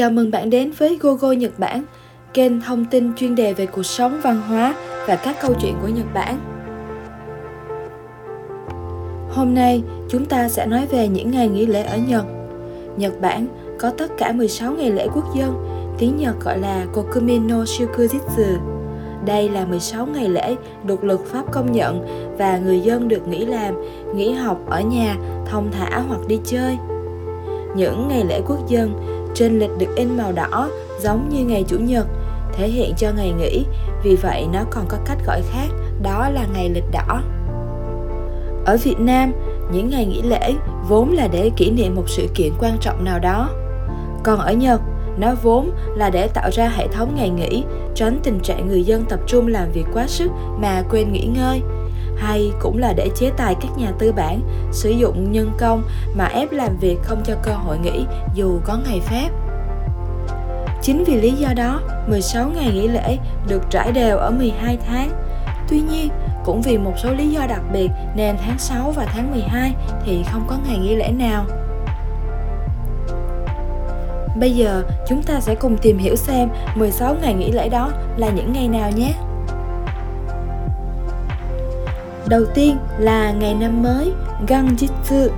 Chào mừng bạn đến với GoGo Nhật Bản, kênh thông tin chuyên đề về cuộc sống, văn hóa và các câu chuyện của Nhật Bản. Hôm nay, chúng ta sẽ nói về những ngày nghỉ lễ ở Nhật. Nhật Bản có tất cả 16 ngày lễ quốc dân, tiếng Nhật gọi là Kokumin no Shukujitsu. Đây là 16 ngày lễ được luật pháp công nhận và người dân được nghỉ làm, nghỉ học ở nhà, thông thả hoặc đi chơi. Những ngày lễ quốc dân trên lịch được in màu đỏ giống như ngày Chủ nhật, thể hiện cho ngày nghỉ, vì vậy nó còn có cách gọi khác, đó là ngày lịch đỏ. Ở Việt Nam, những ngày nghỉ lễ vốn là để kỷ niệm một sự kiện quan trọng nào đó. Còn ở Nhật, nó vốn là để tạo ra hệ thống ngày nghỉ, tránh tình trạng người dân tập trung làm việc quá sức mà quên nghỉ ngơi. Hay cũng là để chế tài các nhà tư bản sử dụng nhân công mà ép làm việc không cho cơ hội nghỉ dù có ngày phép. Chính vì lý do đó, 16 ngày nghỉ lễ được trải đều ở 12 tháng. Tuy nhiên, cũng vì một số lý do đặc biệt nên tháng 6 và tháng 12 thì không có ngày nghỉ lễ nào. Bây giờ chúng ta sẽ cùng tìm hiểu xem 16 ngày nghỉ lễ đó là những ngày nào nhé. Đầu tiên là ngày năm mới Ganjitsu,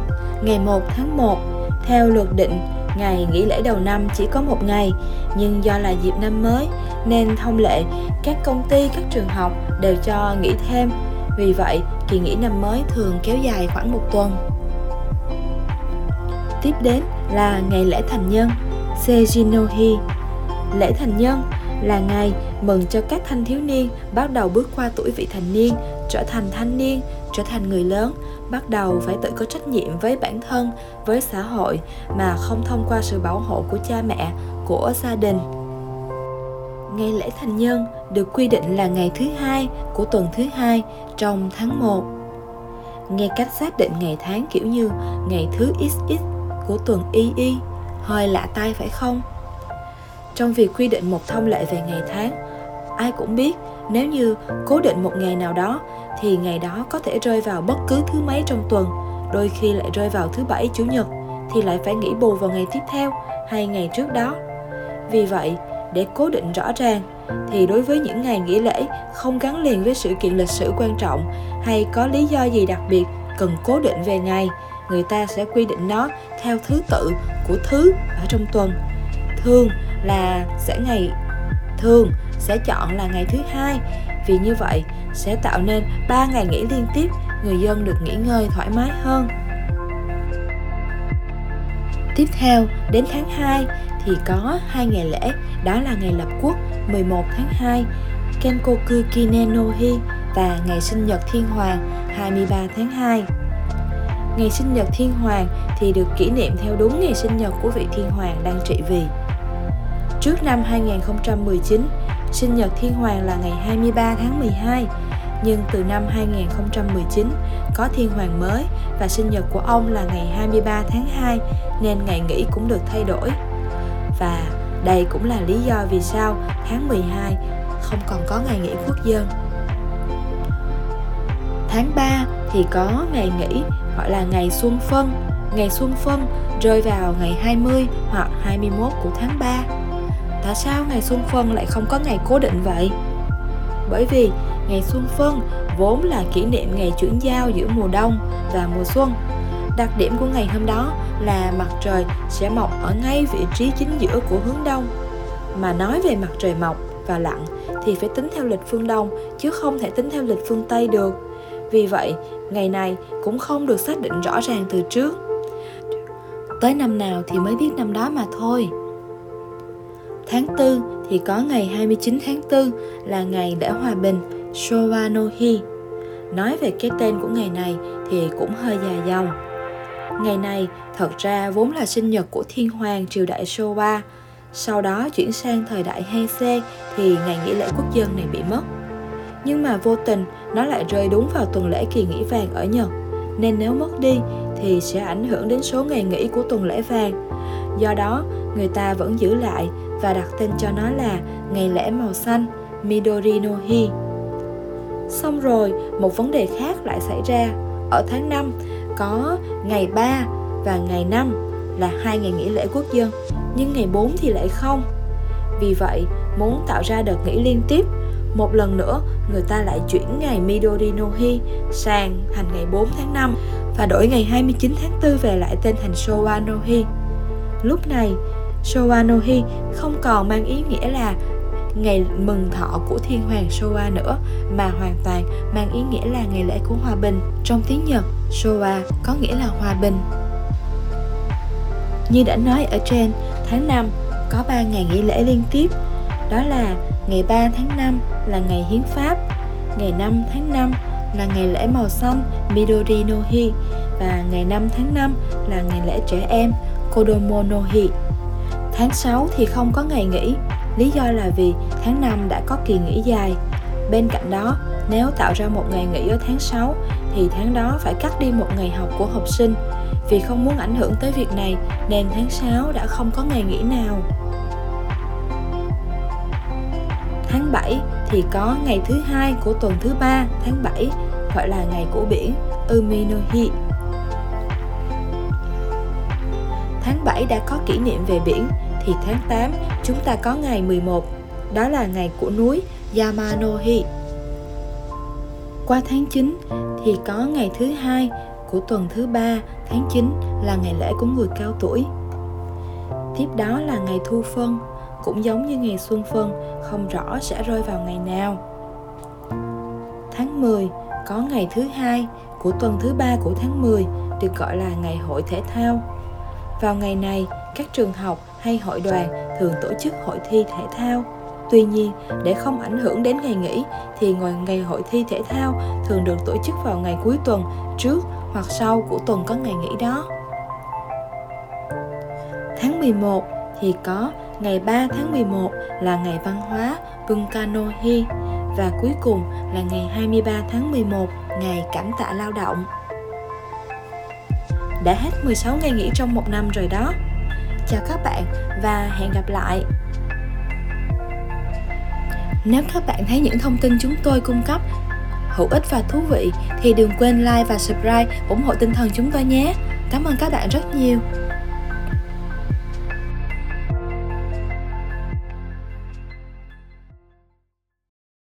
ngày 1 tháng 1. Theo luật định, ngày nghỉ lễ đầu năm chỉ có một ngày, nhưng do là dịp năm mới nên thông lệ các công ty, các trường học đều cho nghỉ thêm. Vì vậy, kỳ nghỉ năm mới thường kéo dài khoảng một tuần. Tiếp đến là ngày lễ thành nhân Seijinohi. Lễ thành nhân là ngày mừng cho các thanh thiếu niên bắt đầu bước qua tuổi vị thành niên, trở thành thanh niên, trở thành người lớn, bắt đầu phải tự có trách nhiệm với bản thân, với xã hội mà không thông qua sự bảo hộ của cha mẹ, của gia đình. Ngày lễ thành nhân được quy định là ngày thứ hai của tuần thứ hai trong tháng 1. Nghe cách xác định ngày tháng kiểu như ngày thứ XX của tuần Y hơi lạ tai phải không? Trong việc quy định một thông lệ về ngày tháng, ai cũng biết nếu như cố định một ngày nào đó thì ngày đó có thể rơi vào bất cứ thứ mấy trong tuần, đôi khi lại rơi vào thứ bảy chủ nhật thì lại phải nghỉ bù vào ngày tiếp theo hay ngày trước đó. Vì vậy, để cố định rõ ràng thì đối với những ngày nghỉ lễ không gắn liền với sự kiện lịch sử quan trọng hay có lý do gì đặc biệt cần cố định về ngày, người ta sẽ quy định nó theo thứ tự của thứ ở trong tuần. Thường là sẽ ngày thường sẽ chọn là ngày thứ hai vì như vậy sẽ tạo nên 3 ngày nghỉ liên tiếp người dân được nghỉ ngơi thoải mái hơn Tiếp theo, đến tháng 2 thì có hai ngày lễ, đó là ngày lập quốc 11 tháng 2, Kenkoku Kinenohi và ngày sinh nhật Thiên Hoàng 23 tháng 2. Ngày sinh nhật Thiên Hoàng thì được kỷ niệm theo đúng ngày sinh nhật của vị Thiên Hoàng đang trị vì. Trước năm 2019, sinh nhật Thiên Hoàng là ngày 23 tháng 12, nhưng từ năm 2019 có Thiên Hoàng mới và sinh nhật của ông là ngày 23 tháng 2 nên ngày nghỉ cũng được thay đổi. Và đây cũng là lý do vì sao tháng 12 không còn có ngày nghỉ quốc dân. Tháng 3 thì có ngày nghỉ gọi là ngày Xuân Phân. Ngày Xuân Phân rơi vào ngày 20 hoặc 21 của tháng 3 tại sao ngày xuân phân lại không có ngày cố định vậy? Bởi vì ngày xuân phân vốn là kỷ niệm ngày chuyển giao giữa mùa đông và mùa xuân. Đặc điểm của ngày hôm đó là mặt trời sẽ mọc ở ngay vị trí chính giữa của hướng đông. Mà nói về mặt trời mọc và lặn thì phải tính theo lịch phương đông, chứ không thể tính theo lịch phương tây được. Vì vậy, ngày này cũng không được xác định rõ ràng từ trước. Tới năm nào thì mới biết năm đó mà thôi. Tháng 4 thì có ngày 29 tháng 4 là ngày lễ hòa bình Showa no Hi. Nói về cái tên của ngày này thì cũng hơi dài dòng. Ngày này thật ra vốn là sinh nhật của thiên hoàng triều đại Showa. Sau đó chuyển sang thời đại Heisei thì ngày nghỉ lễ quốc dân này bị mất. Nhưng mà vô tình nó lại rơi đúng vào tuần lễ kỳ nghỉ vàng ở Nhật. Nên nếu mất đi thì sẽ ảnh hưởng đến số ngày nghỉ của tuần lễ vàng. Do đó, người ta vẫn giữ lại và đặt tên cho nó là ngày lễ màu xanh Midori no Hi. Xong rồi, một vấn đề khác lại xảy ra. Ở tháng 5 có ngày 3 và ngày 5 là hai ngày nghỉ lễ quốc dân, nhưng ngày 4 thì lại không. Vì vậy, muốn tạo ra đợt nghỉ liên tiếp, một lần nữa người ta lại chuyển ngày Midori no Hi sang thành ngày 4 tháng 5 và đổi ngày 29 tháng 4 về lại tên thành Showa no Hi. Lúc này, Showa không còn mang ý nghĩa là ngày mừng thọ của thiên hoàng Showa nữa mà hoàn toàn mang ý nghĩa là ngày lễ của hòa bình. Trong tiếng Nhật, Showa có nghĩa là hòa bình. Như đã nói ở trên, tháng 5 có 3 ngày nghỉ lễ liên tiếp. Đó là ngày 3 tháng 5 là ngày hiến pháp, ngày 5 tháng 5 là ngày lễ màu xanh Midori no Hi và ngày 5 tháng 5 là ngày lễ trẻ em Kodomo no Hi. Tháng 6 thì không có ngày nghỉ, lý do là vì tháng 5 đã có kỳ nghỉ dài. Bên cạnh đó, nếu tạo ra một ngày nghỉ ở tháng 6 thì tháng đó phải cắt đi một ngày học của học sinh. Vì không muốn ảnh hưởng tới việc này nên tháng 6 đã không có ngày nghỉ nào. Tháng 7 thì có ngày thứ hai của tuần thứ ba tháng 7 gọi là ngày của biển Umi no Hi. Tháng 7 đã có kỷ niệm về biển thì tháng 8 chúng ta có ngày 11 đó là ngày của núi Yamanohi. Qua tháng 9 thì có ngày thứ hai của tuần thứ ba tháng 9 là ngày lễ của người cao tuổi. Tiếp đó là ngày thu phân, cũng giống như ngày xuân phân, không rõ sẽ rơi vào ngày nào. Tháng 10 có ngày thứ hai của tuần thứ ba của tháng 10 được gọi là ngày hội thể thao. Vào ngày này, các trường học hay hội đoàn thường tổ chức hội thi thể thao. Tuy nhiên, để không ảnh hưởng đến ngày nghỉ thì ngoài ngày hội thi thể thao thường được tổ chức vào ngày cuối tuần trước hoặc sau của tuần có ngày nghỉ đó. Tháng 11 thì có ngày 3 tháng 11 là ngày văn hóa Bunkanohi và cuối cùng là ngày 23 tháng 11 ngày cảm tạ lao động. Đã hết 16 ngày nghỉ trong một năm rồi đó. Chào các bạn và hẹn gặp lại. Nếu các bạn thấy những thông tin chúng tôi cung cấp hữu ích và thú vị thì đừng quên like và subscribe ủng hộ tinh thần chúng tôi nhé. Cảm ơn các bạn rất nhiều.